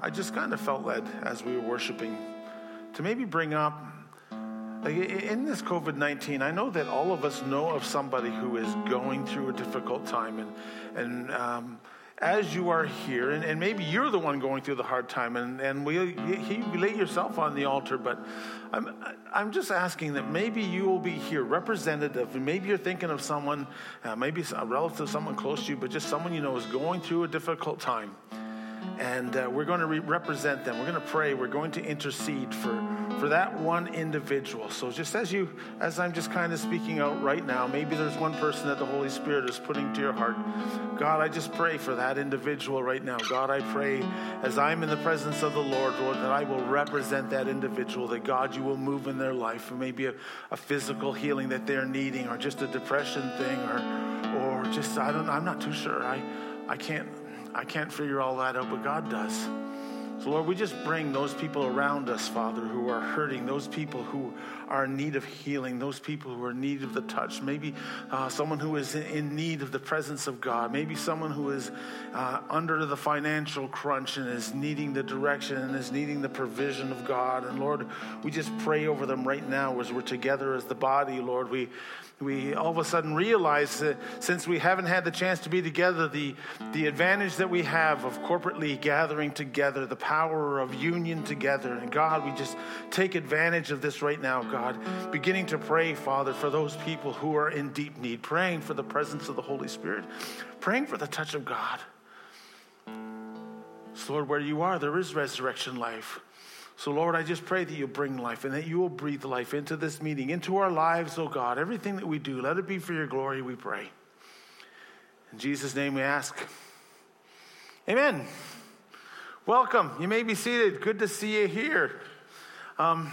I just kind of felt led as we were worshiping to maybe bring up like in this COVID 19, I know that all of us know of somebody who is going through a difficult time. And, and um, as you are here, and, and, maybe you're the one going through the hard time, and, and we, you lay yourself on the altar, but I'm, I'm just asking that maybe you will be here, representative, and maybe you're thinking of someone, uh, maybe a relative, someone close to you, but just someone you know is going through a difficult time and uh, we're going to re- represent them. We're going to pray. We're going to intercede for for that one individual. So just as you as I'm just kind of speaking out right now, maybe there's one person that the Holy Spirit is putting to your heart. God, I just pray for that individual right now. God, I pray as I'm in the presence of the Lord, Lord, that I will represent that individual. That God, you will move in their life, maybe a, a physical healing that they're needing, or just a depression thing, or or just I don't. I'm not too sure. I I can't I can't figure all that out, but God does. So, Lord, we just bring those people around us, Father, who are hurting, those people who are in need of healing, those people who are in need of the touch, maybe uh, someone who is in need of the presence of God, maybe someone who is uh, under the financial crunch and is needing the direction and is needing the provision of God. And Lord, we just pray over them right now as we're together as the body, Lord. We we all of a sudden realize that since we haven't had the chance to be together, the, the advantage that we have of corporately gathering together, the power of union together. And God, we just take advantage of this right now, God, beginning to pray, Father, for those people who are in deep need, praying for the presence of the Holy Spirit, praying for the touch of God. So, Lord, where you are, there is resurrection life. So, Lord, I just pray that you bring life and that you will breathe life into this meeting, into our lives, oh God. Everything that we do, let it be for your glory, we pray. In Jesus' name we ask. Amen. Welcome. You may be seated. Good to see you here. Um,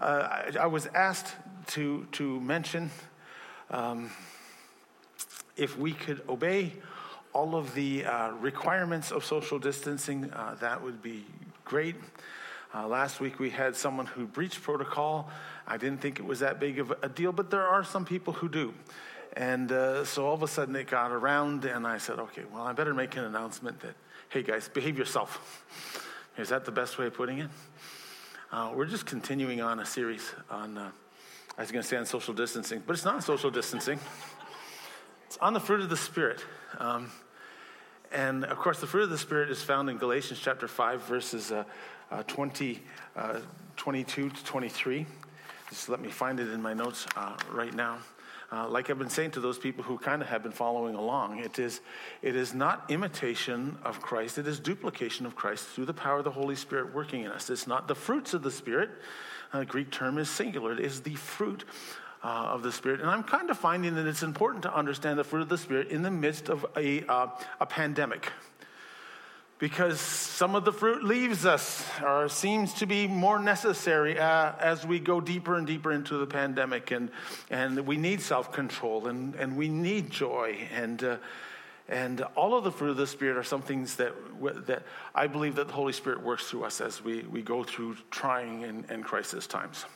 uh, I, I, was asked to, to mention um, if we could obey all of the uh, requirements of social distancing, uh, that would be great. Uh, last week we had someone who breached protocol. I didn't think it was that big of a deal, but there are some people who do. And uh, so all of a sudden it got around, and I said, okay, well, I better make an announcement that, hey guys, behave yourself. Is that the best way of putting it? Uh, we're just continuing on a series on, uh, I was going to say on social distancing, but it's not social distancing. It's on the fruit of the Spirit. Um, and of course, the fruit of the Spirit is found in Galatians chapter 5, verses uh, uh, 20, uh, 22 to 23. Just let me find it in my notes uh, right now. Uh, like I've been saying to those people who kind of have been following along, it is, it is not imitation of Christ, it is duplication of Christ through the power of the Holy Spirit working in us. It's not the fruits of the Spirit. Uh, Greek term is singular. It is the fruit uh, of the Spirit. And I'm kind of finding that it's important to understand the fruit of the Spirit in the midst of a, uh, a pandemic. Because some of the fruit leaves us or seems to be more necessary uh, as we go deeper and deeper into the pandemic. And, and we need self-control and, and we need joy. And, uh, and all of the fruit of the spirit are some things that, that i believe that the holy spirit works through us as we, we go through trying and, and crisis times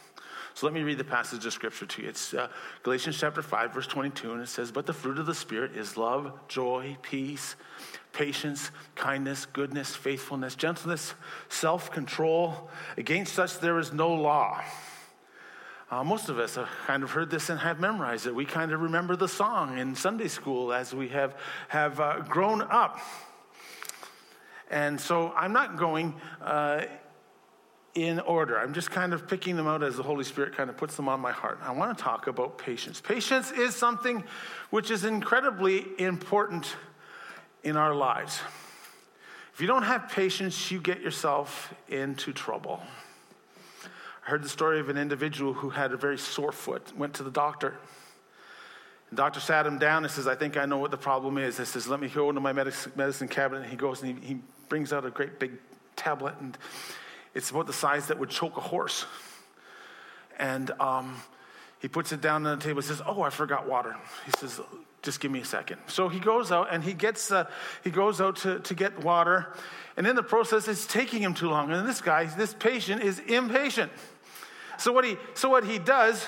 so let me read the passage of scripture to you. It's uh, Galatians chapter 5, verse 22, and it says, But the fruit of the Spirit is love, joy, peace, patience, kindness, goodness, faithfulness, gentleness, self control. Against such there is no law. Uh, most of us have kind of heard this and have memorized it. We kind of remember the song in Sunday school as we have, have uh, grown up. And so I'm not going uh, in order. I'm just kind of picking them out as the Holy Spirit kind of puts them on my heart. I want to talk about patience. Patience is something which is incredibly important in our lives. If you don't have patience, you get yourself into trouble. I heard the story of an individual who had a very sore foot, went to the doctor. The doctor sat him down and says, I think I know what the problem is. He says, Let me go into my medicine cabinet. He goes and he, he brings out a great big tablet, and it's about the size that would choke a horse. And um, he puts it down on the table and says, Oh, I forgot water. He says, just give me a second. So he goes out and he gets, uh, he goes out to, to get water. And in the process, it's taking him too long. And this guy, this patient is impatient. So what he, so what he does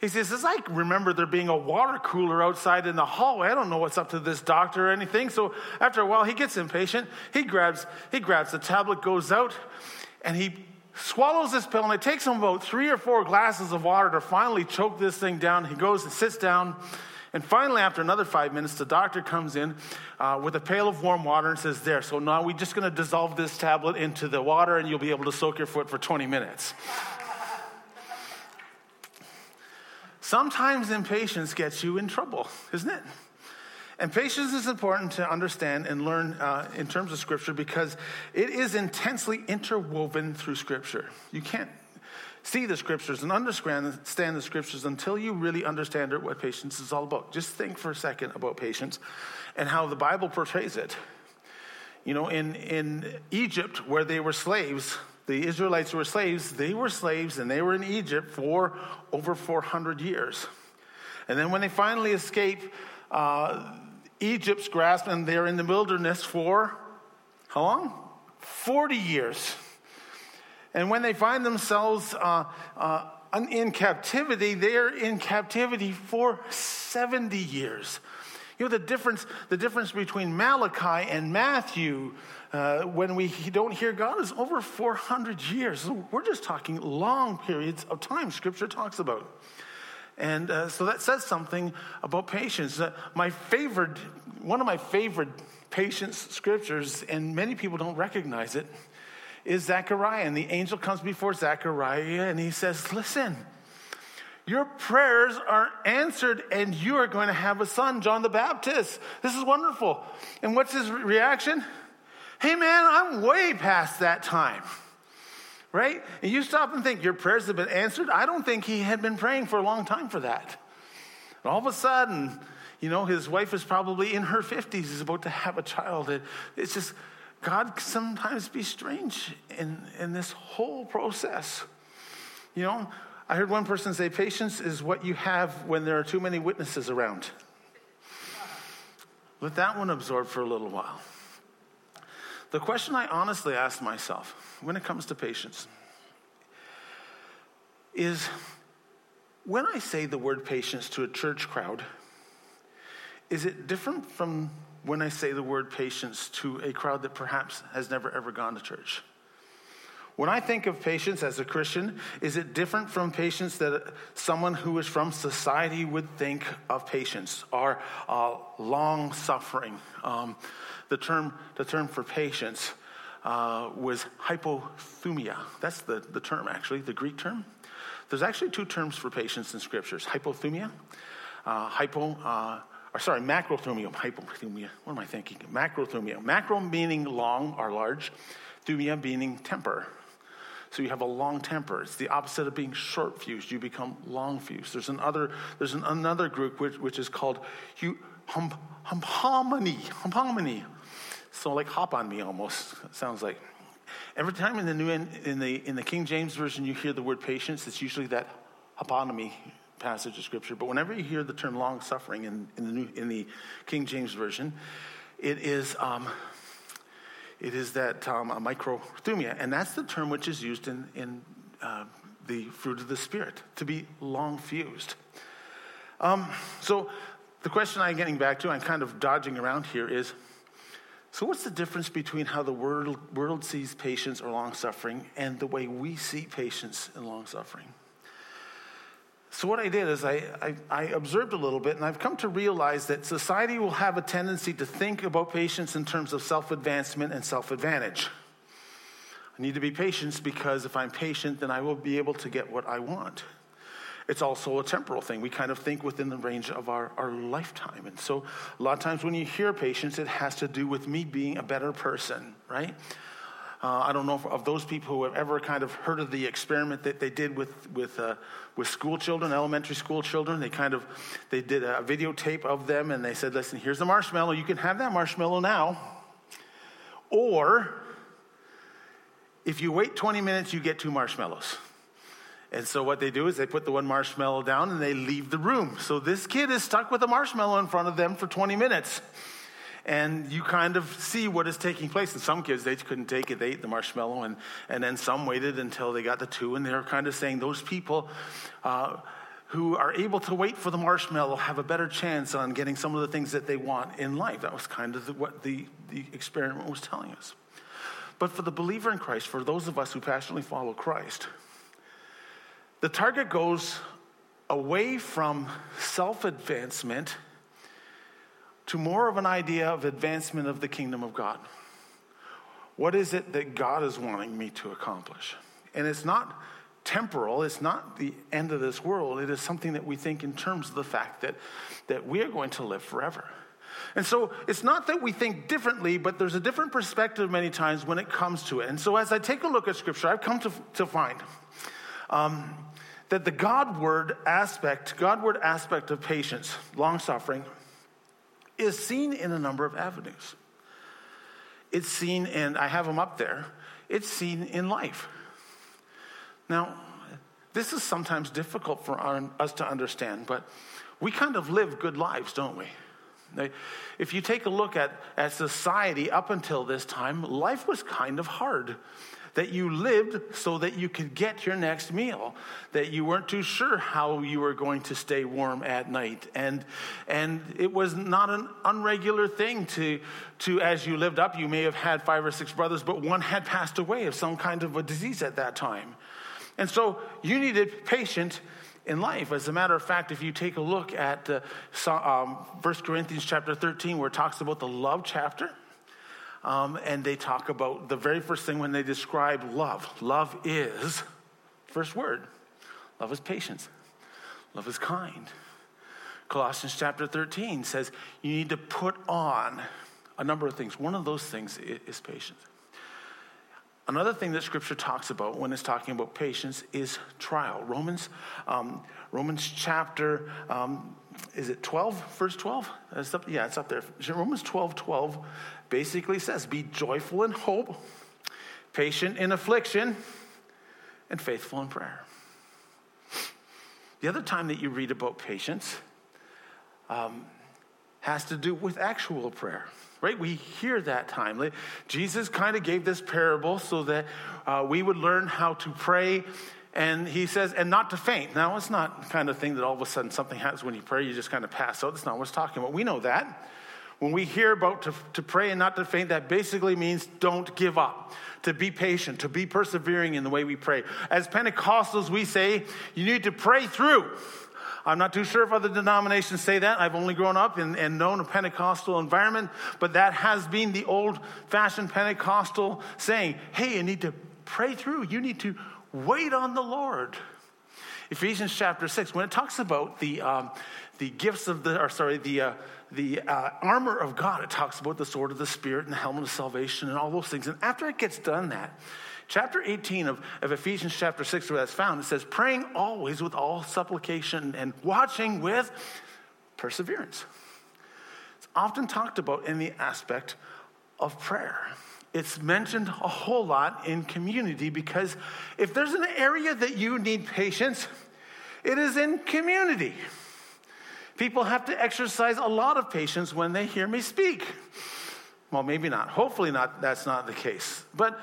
He says, As I remember there being a water cooler outside in the hallway, I don't know what's up to this doctor or anything. So after a while, he gets impatient. He grabs, he grabs the tablet, goes out, and he swallows this pill. And it takes him about three or four glasses of water to finally choke this thing down. He goes and sits down. And finally, after another five minutes, the doctor comes in uh, with a pail of warm water and says, There, so now we're just going to dissolve this tablet into the water and you'll be able to soak your foot for 20 minutes. Sometimes impatience gets you in trouble, isn't it? And patience is important to understand and learn uh, in terms of Scripture because it is intensely interwoven through Scripture. You can't see the scriptures and understand the scriptures until you really understand what patience is all about. Just think for a second about patience and how the Bible portrays it. You know, in, in Egypt, where they were slaves, the Israelites were slaves, they were slaves and they were in Egypt for over 400 years. And then when they finally escape uh, Egypt's grasp and they're in the wilderness for how long? 40 years. And when they find themselves uh, uh, in captivity, they're in captivity for 70 years. You know, the difference, the difference between Malachi and Matthew uh, when we don't hear God is over 400 years. We're just talking long periods of time, Scripture talks about. And uh, so that says something about patience. Uh, my favorite, one of my favorite patience scriptures, and many people don't recognize it, is Zechariah. And the angel comes before Zechariah and he says, Listen, your prayers are answered and you are going to have a son, John the Baptist. This is wonderful. And what's his reaction? Hey, man, I'm way past that time. Right? And you stop and think, your prayers have been answered? I don't think he had been praying for a long time for that. And all of a sudden, you know, his wife is probably in her 50s, is about to have a child. It's just, God sometimes be strange in, in this whole process. You know, I heard one person say, patience is what you have when there are too many witnesses around. Let that one absorb for a little while. The question I honestly ask myself when it comes to patience is when I say the word patience to a church crowd, is it different from when I say the word patience to a crowd that perhaps has never ever gone to church. When I think of patience as a Christian, is it different from patience that someone who is from society would think of patience or uh, long suffering? Um, the, term, the term for patience uh, was hypothumia. That's the, the term, actually, the Greek term. There's actually two terms for patience in scriptures hypothumia, uh, hypo uh, or sorry, macrothumia, hypothumia. What am I thinking? Macrothumia. Macro meaning long or large, thumia meaning temper. So you have a long temper. It's the opposite of being short fused. You become long fused. There's another, there's an, another group which, which is called hum, humpomony. Humpomony. So like hop on me almost, sounds like. Every time in the new in the in the King James version you hear the word patience, it's usually that hyponymy passage of scripture, but whenever you hear the term long suffering in, in, the, new, in the King James Version, it is, um, it is that um, microthumia, and that's the term which is used in, in uh, the fruit of the Spirit, to be long fused. Um, so the question I'm getting back to, I'm kind of dodging around here, is so what's the difference between how the world, world sees patience or long suffering and the way we see patience and long suffering? So, what I did is I, I, I, observed a little bit, and I've come to realize that society will have a tendency to think about patience in terms of self advancement and self advantage. I need to be patient because if I'm patient, then I will be able to get what I want. It's also a temporal thing. We kind of think within the range of our, our lifetime. And so, a lot of times when you hear patience, it has to do with me being a better person, right? Uh, I don't know if, of those people who have ever kind of heard of the experiment that they did with, with, uh, with school children, elementary school children. They kind of, they did a videotape of them and they said, listen, here's the marshmallow. You can have that marshmallow now. Or if you wait 20 minutes, you get two marshmallows. And so what they do is they put the one marshmallow down and they leave the room. So this kid is stuck with a marshmallow in front of them for 20 minutes and you kind of see what is taking place. And some kids, they couldn't take it. They ate the marshmallow, and, and then some waited until they got the two, and they're kind of saying those people uh, who are able to wait for the marshmallow have a better chance on getting some of the things that they want in life. That was kind of the, what the, the experiment was telling us. But for the believer in Christ, for those of us who passionately follow Christ, the target goes away from self advancement to more of an idea of advancement of the kingdom of God. What is it that God is wanting me to accomplish? And it's not temporal, it's not the end of this world. It is something that we think in terms of the fact that, that we are going to live forever. And so it's not that we think differently, but there's a different perspective many times when it comes to it. And so as I take a look at Scripture, I've come to, to find um, that the God word aspect, God word aspect of patience, long suffering, is seen in a number of avenues. It's seen in, I have them up there, it's seen in life. Now, this is sometimes difficult for us to understand, but we kind of live good lives, don't we? If you take a look at, at society up until this time, life was kind of hard. That you lived so that you could get your next meal, that you weren't too sure how you were going to stay warm at night. And, and it was not an unregular thing to, to, as you lived up, you may have had five or six brothers, but one had passed away of some kind of a disease at that time. And so you needed patience in life. As a matter of fact, if you take a look at uh, um, 1 Corinthians chapter 13, where it talks about the love chapter, um, and they talk about the very first thing when they describe love. Love is, first word, love is patience, love is kind. Colossians chapter 13 says you need to put on a number of things. One of those things is patience. Another thing that Scripture talks about when it's talking about patience is trial. Romans, um, Romans chapter, um, is it 12, verse 12? Up, yeah, it's up there. Romans 12, 12 basically says, Be joyful in hope, patient in affliction, and faithful in prayer. The other time that you read about patience um, has to do with actual prayer right? We hear that time. Jesus kind of gave this parable so that uh, we would learn how to pray. And he says, and not to faint. Now, it's not kind of thing that all of a sudden something happens when you pray, you just kind of pass out. That's not what it's talking about. We know that. When we hear about to, to pray and not to faint, that basically means don't give up, to be patient, to be persevering in the way we pray. As Pentecostals, we say you need to pray through. I'm not too sure if other denominations say that. I've only grown up in, and known a Pentecostal environment, but that has been the old fashioned Pentecostal saying, hey, you need to pray through. You need to wait on the Lord. Ephesians chapter 6, when it talks about the, um, the gifts of the, or sorry, the, uh, the uh, armor of God, it talks about the sword of the Spirit and the helmet of salvation and all those things. And after it gets done that, Chapter 18 of, of Ephesians chapter 6, where that's found, it says, praying always with all supplication and watching with perseverance. It's often talked about in the aspect of prayer. It's mentioned a whole lot in community because if there's an area that you need patience, it is in community. People have to exercise a lot of patience when they hear me speak. Well, maybe not. Hopefully, not. That's not the case. But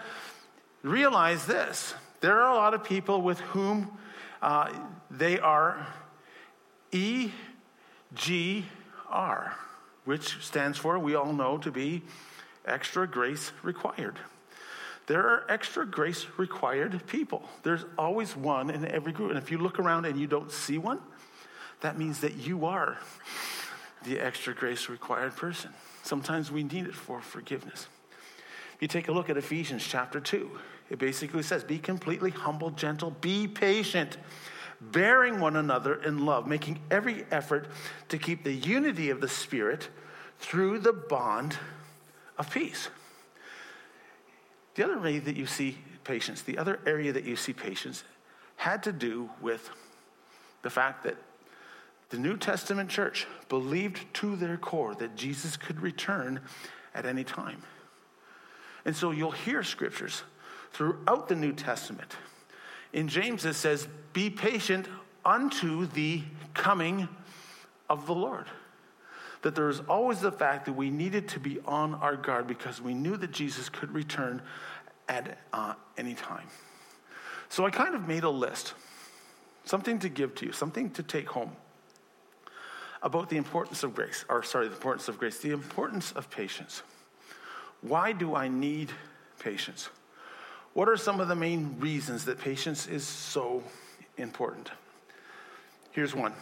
realize this there are a lot of people with whom uh, they are EGR, which stands for, we all know, to be extra grace required. There are extra grace required people. There's always one in every group. And if you look around and you don't see one, that means that you are the extra grace required person. Sometimes we need it for forgiveness. You take a look at Ephesians chapter 2. It basically says, Be completely humble, gentle, be patient, bearing one another in love, making every effort to keep the unity of the Spirit through the bond of peace. The other way that you see patience, the other area that you see patience, had to do with the fact that the New Testament church believed to their core that Jesus could return at any time. And so you'll hear scriptures throughout the New Testament. In James, it says, Be patient unto the coming of the Lord. That there is always the fact that we needed to be on our guard because we knew that Jesus could return at uh, any time. So I kind of made a list something to give to you, something to take home about the importance of grace, or sorry, the importance of grace, the importance of patience. Why do I need patience? What are some of the main reasons that patience is so important? Here's one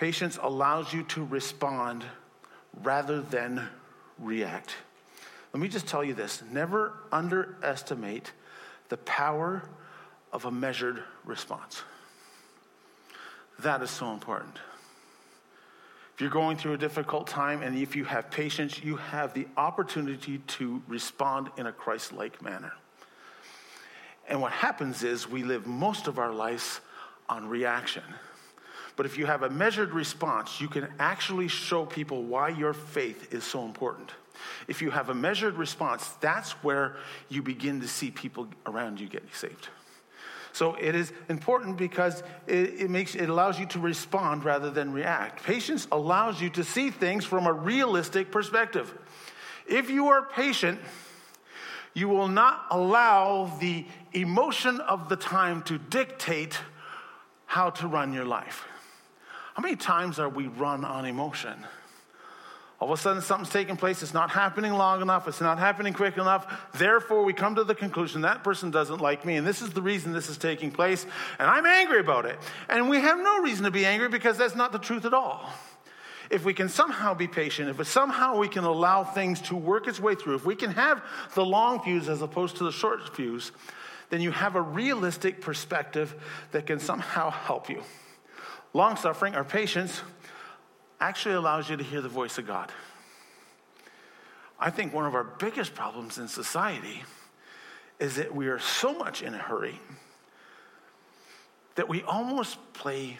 patience allows you to respond rather than react. Let me just tell you this never underestimate the power of a measured response. That is so important. If you're going through a difficult time and if you have patience, you have the opportunity to respond in a Christ like manner. And what happens is we live most of our lives on reaction. But if you have a measured response, you can actually show people why your faith is so important. If you have a measured response, that's where you begin to see people around you getting saved. So it is important because it, it, makes, it allows you to respond rather than react. Patience allows you to see things from a realistic perspective. If you are patient, you will not allow the emotion of the time to dictate how to run your life. How many times are we run on emotion? All of a sudden, something's taking place. It's not happening long enough. It's not happening quick enough. Therefore, we come to the conclusion that person doesn't like me, and this is the reason this is taking place, and I'm angry about it. And we have no reason to be angry because that's not the truth at all. If we can somehow be patient, if somehow we can allow things to work its way through, if we can have the long fuse as opposed to the short fuse, then you have a realistic perspective that can somehow help you. Long suffering or patience actually allows you to hear the voice of God. I think one of our biggest problems in society is that we are so much in a hurry that we almost play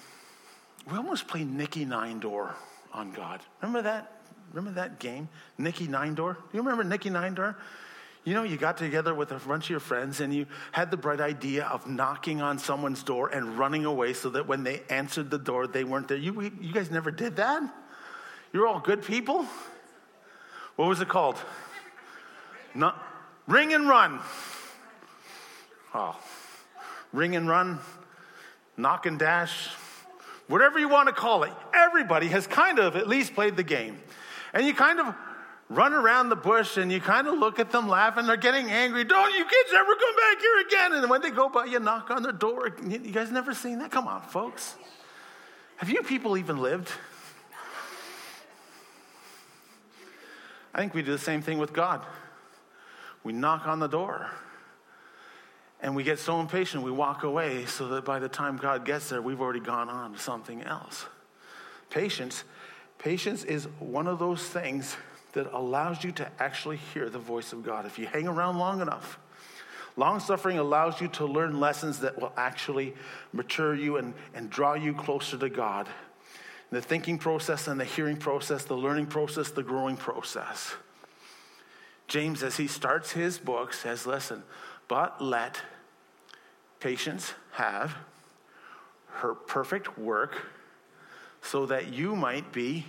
we almost play Nicky Nine Door on God. Remember that? Remember that game, Nicky Nine Door? Do you remember Nicky Nine Door? You know, you got together with a bunch of your friends and you had the bright idea of knocking on someone's door and running away so that when they answered the door, they weren't there. You, you guys never did that? You're all good people? What was it called? Not, ring and run. Oh, ring and run, knock and dash, whatever you want to call it. Everybody has kind of at least played the game. And you kind of run around the bush and you kind of look at them laughing. They're getting angry. Don't you kids ever come back here again? And when they go by, you knock on their door. You guys never seen that? Come on, folks. Have you people even lived? I think we do the same thing with God. We knock on the door and we get so impatient we walk away so that by the time God gets there, we've already gone on to something else. Patience, patience is one of those things that allows you to actually hear the voice of God. If you hang around long enough, long suffering allows you to learn lessons that will actually mature you and, and draw you closer to God. The thinking process and the hearing process, the learning process, the growing process. James, as he starts his book, says, Listen, but let patience have her perfect work so that you might be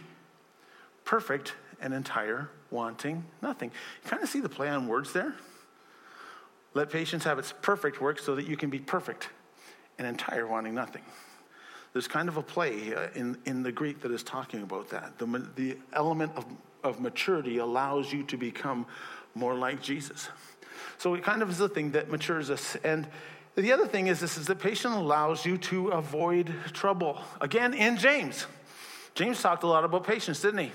perfect and entire, wanting nothing. You kind of see the play on words there? Let patience have its perfect work so that you can be perfect and entire, wanting nothing. There's kind of a play uh, in, in the Greek that is talking about that. The, the element of, of maturity allows you to become more like Jesus. So it kind of is the thing that matures us. And the other thing is this is that patience allows you to avoid trouble. Again, in James. James talked a lot about patience, didn't he?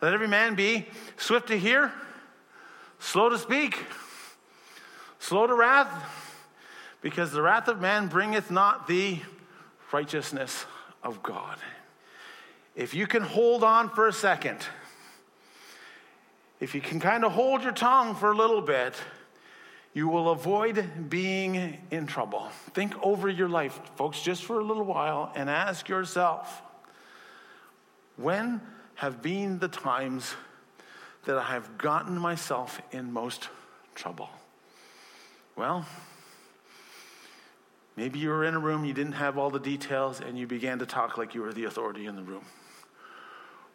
Let every man be swift to hear, slow to speak, slow to wrath, because the wrath of man bringeth not the righteousness of God. If you can hold on for a second, if you can kind of hold your tongue for a little bit, you will avoid being in trouble. Think over your life, folks, just for a little while and ask yourself when have been the times that I have gotten myself in most trouble? Well, maybe you were in a room, you didn't have all the details, and you began to talk like you were the authority in the room.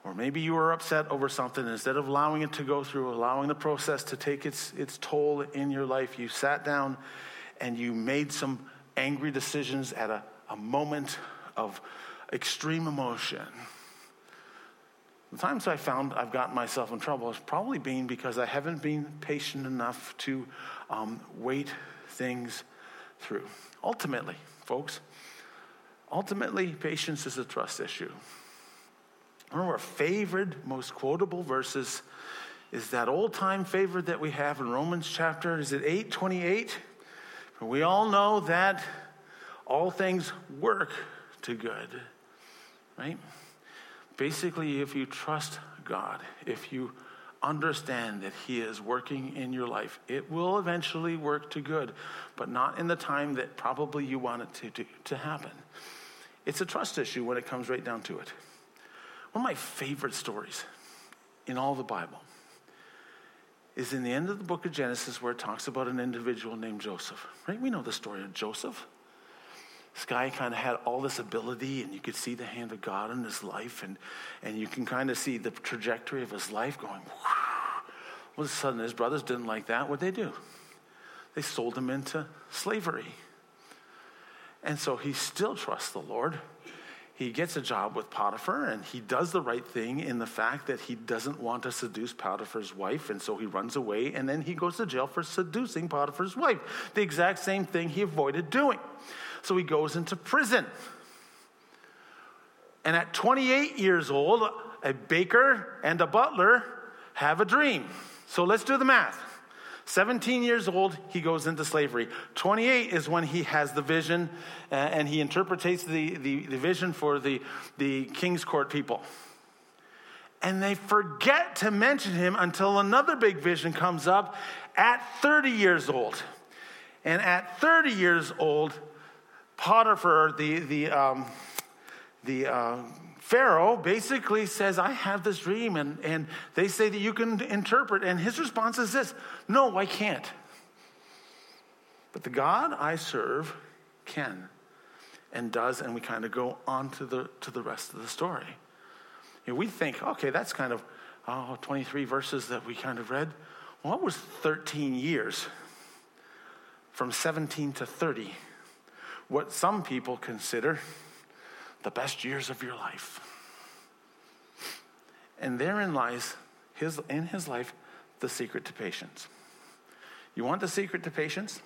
Or maybe you were upset over something. Instead of allowing it to go through, allowing the process to take its, its toll in your life, you sat down and you made some angry decisions at a, a moment of extreme emotion. The times I found I've gotten myself in trouble has probably been because I haven't been patient enough to um, wait things through. Ultimately, folks, ultimately, patience is a trust issue. One of our favorite, most quotable verses is that old time favorite that we have in Romans chapter, is it 8 28? We all know that all things work to good, right? Basically, if you trust God, if you understand that He is working in your life, it will eventually work to good, but not in the time that probably you want it to, to, to happen. It's a trust issue when it comes right down to it. One of my favorite stories in all the Bible is in the end of the book of Genesis where it talks about an individual named Joseph. Right? We know the story of Joseph. This guy kind of had all this ability, and you could see the hand of God in his life, and, and you can kind of see the trajectory of his life going. All of a sudden, his brothers didn't like that. What'd they do? They sold him into slavery. And so he still trusts the Lord he gets a job with Potiphar and he does the right thing in the fact that he doesn't want to seduce Potiphar's wife, and so he runs away and then he goes to jail for seducing Potiphar's wife. The exact same thing he avoided doing. So he goes into prison. And at 28 years old, a baker and a butler have a dream. So let's do the math. 17 years old, he goes into slavery. 28 is when he has the vision uh, and he interprets the, the, the vision for the, the king's court people. And they forget to mention him until another big vision comes up at 30 years old. And at 30 years old, Potiphar, the, the, um, the uh, Pharaoh basically says, I have this dream, and, and they say that you can interpret. And his response is this No, I can't. But the God I serve can and does, and we kind of go on to the, to the rest of the story. You know, we think, okay, that's kind of oh, 23 verses that we kind of read. It was 13 years from 17 to 30, what some people consider the best years of your life. And therein lies his, in his life the secret to patience. You want the secret to patience?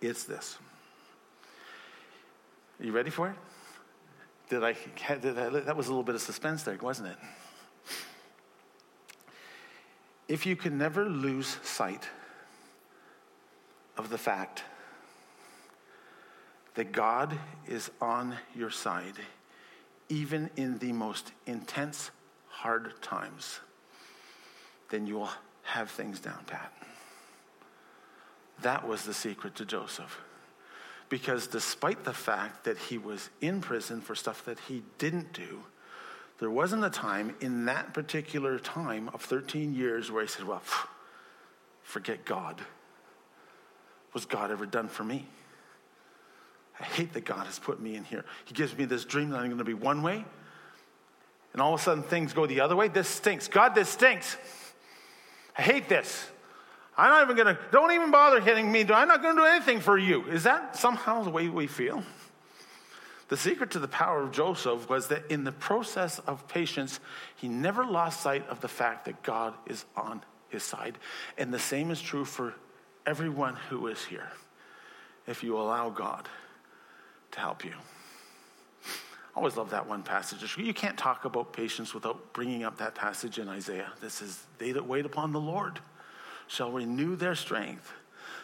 It's this. Are you ready for it? Did I, did I, that was a little bit of suspense there, wasn't it? If you can never lose sight of the fact that God is on your side, even in the most intense, hard times, then you will have things down pat. That was the secret to Joseph. Because despite the fact that he was in prison for stuff that he didn't do, there wasn't a time in that particular time of 13 years where he said, Well, forget God. Was God ever done for me? I hate that God has put me in here. He gives me this dream that I'm going to be one way, and all of a sudden things go the other way. This stinks. God, this stinks. I hate this. I'm not even going to, don't even bother hitting me. I'm not going to do anything for you. Is that somehow the way we feel? The secret to the power of Joseph was that in the process of patience, he never lost sight of the fact that God is on his side. And the same is true for everyone who is here. If you allow God to help you. I always love that one passage. You can't talk about patience without bringing up that passage in Isaiah. This is, they that wait upon the Lord shall renew their strength.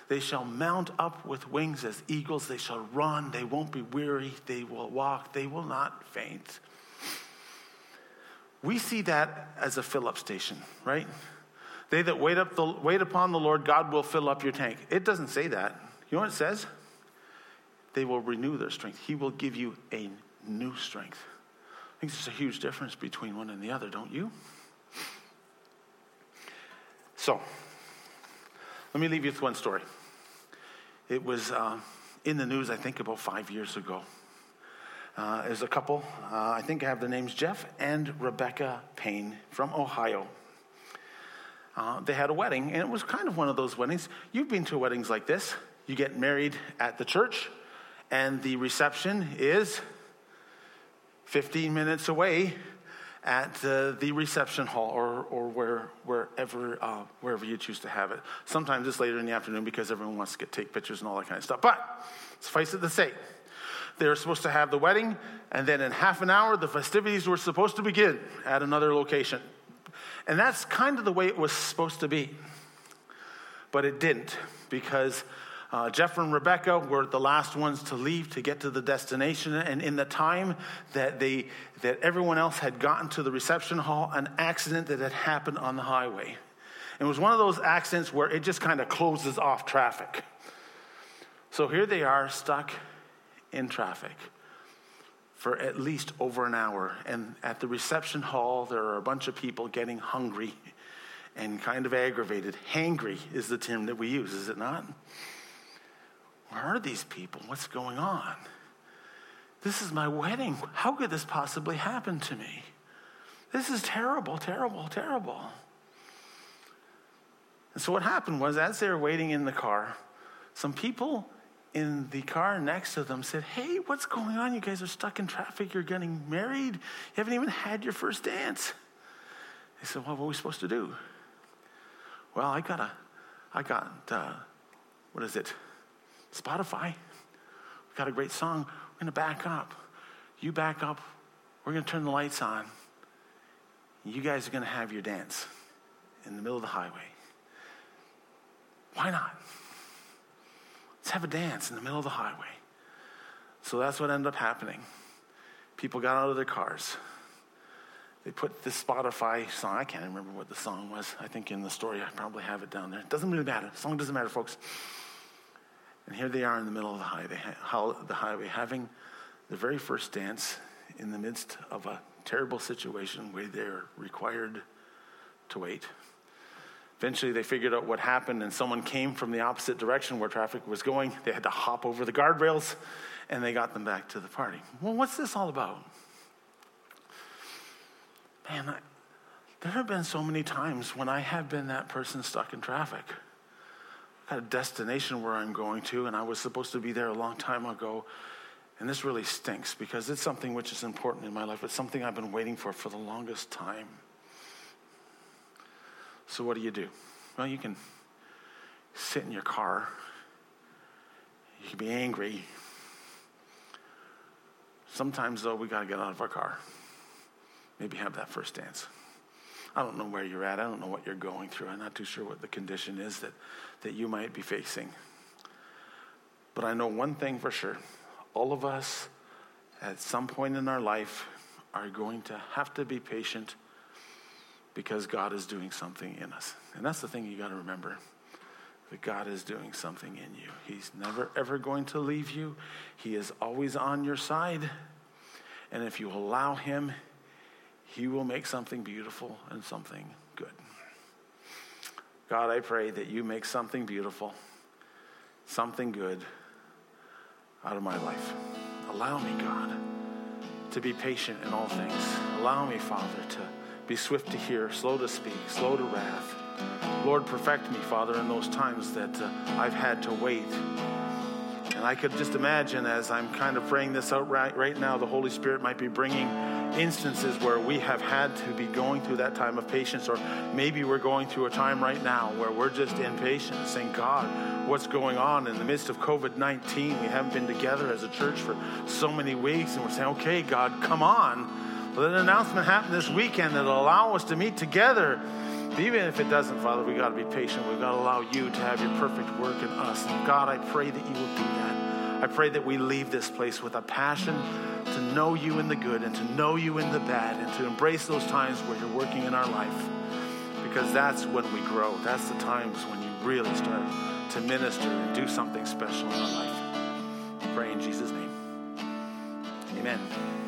They shall mount up with wings as eagles. They shall run. They won't be weary. They will walk. They will not faint. We see that as a fill up station, right? They that wait, up the, wait upon the Lord, God will fill up your tank. It doesn't say that. You know what it says? They will renew their strength. He will give you a new strength. I think there's a huge difference between one and the other, don't you? So, let me leave you with one story. It was uh, in the news, I think, about five years ago. Uh, there's a couple, uh, I think I have the names Jeff and Rebecca Payne from Ohio. Uh, they had a wedding, and it was kind of one of those weddings. You've been to weddings like this. You get married at the church, and the reception is 15 minutes away at uh, the reception hall or, or where, wherever, uh, wherever you choose to have it. Sometimes it's later in the afternoon because everyone wants to get, take pictures and all that kind of stuff. But suffice it to say, they were supposed to have the wedding, and then in half an hour, the festivities were supposed to begin at another location. And that's kind of the way it was supposed to be. But it didn't because uh, Jeff and Rebecca were the last ones to leave to get to the destination, and in the time that they that everyone else had gotten to the reception hall, an accident that had happened on the highway. It was one of those accidents where it just kind of closes off traffic. So here they are stuck in traffic for at least over an hour. And at the reception hall, there are a bunch of people getting hungry and kind of aggravated. Hangry is the term that we use, is it not? Where are these people? What's going on? This is my wedding. How could this possibly happen to me? This is terrible, terrible, terrible. And so what happened was, as they were waiting in the car, some people in the car next to them said, Hey, what's going on? You guys are stuck in traffic. You're getting married. You haven't even had your first dance. They said, Well, what are we supposed to do? Well, I got a, I got, uh, what is it? Spotify. We got a great song. We're going to back up. You back up. We're going to turn the lights on. You guys are going to have your dance in the middle of the highway. Why not? Let's have a dance in the middle of the highway. So that's what ended up happening. People got out of their cars. They put this Spotify song, I can't remember what the song was. I think in the story I probably have it down there. It doesn't really matter. Song doesn't matter, folks. And here they are in the middle of the highway, the highway having the very first dance in the midst of a terrible situation where they're required to wait. Eventually, they figured out what happened, and someone came from the opposite direction where traffic was going. They had to hop over the guardrails, and they got them back to the party. Well, what's this all about? Man, I, there have been so many times when I have been that person stuck in traffic. Got a destination where I'm going to, and I was supposed to be there a long time ago. And this really stinks because it's something which is important in my life. It's something I've been waiting for for the longest time. So, what do you do? Well, you can sit in your car, you can be angry. Sometimes, though, we got to get out of our car. Maybe have that first dance. I don't know where you're at. I don't know what you're going through. I'm not too sure what the condition is that, that you might be facing. But I know one thing for sure all of us, at some point in our life, are going to have to be patient because God is doing something in us. And that's the thing you got to remember that God is doing something in you. He's never, ever going to leave you, He is always on your side. And if you allow Him, He will make something beautiful and something good. God, I pray that you make something beautiful, something good out of my life. Allow me, God, to be patient in all things. Allow me, Father, to be swift to hear, slow to speak, slow to wrath. Lord, perfect me, Father, in those times that uh, I've had to wait. And I could just imagine as I'm kind of praying this out right, right now, the Holy Spirit might be bringing instances where we have had to be going through that time of patience, or maybe we're going through a time right now where we're just impatient, saying, God, what's going on in the midst of COVID 19? We haven't been together as a church for so many weeks, and we're saying, okay, God, come on. Let an announcement happen this weekend that'll allow us to meet together. Even if it doesn't, Father, we got to be patient. We've got to allow you to have your perfect work in us. And God, I pray that you will do that. I pray that we leave this place with a passion to know you in the good and to know you in the bad and to embrace those times where you're working in our life. Because that's when we grow. That's the times when you really start to minister and do something special in our life. I pray in Jesus' name. Amen.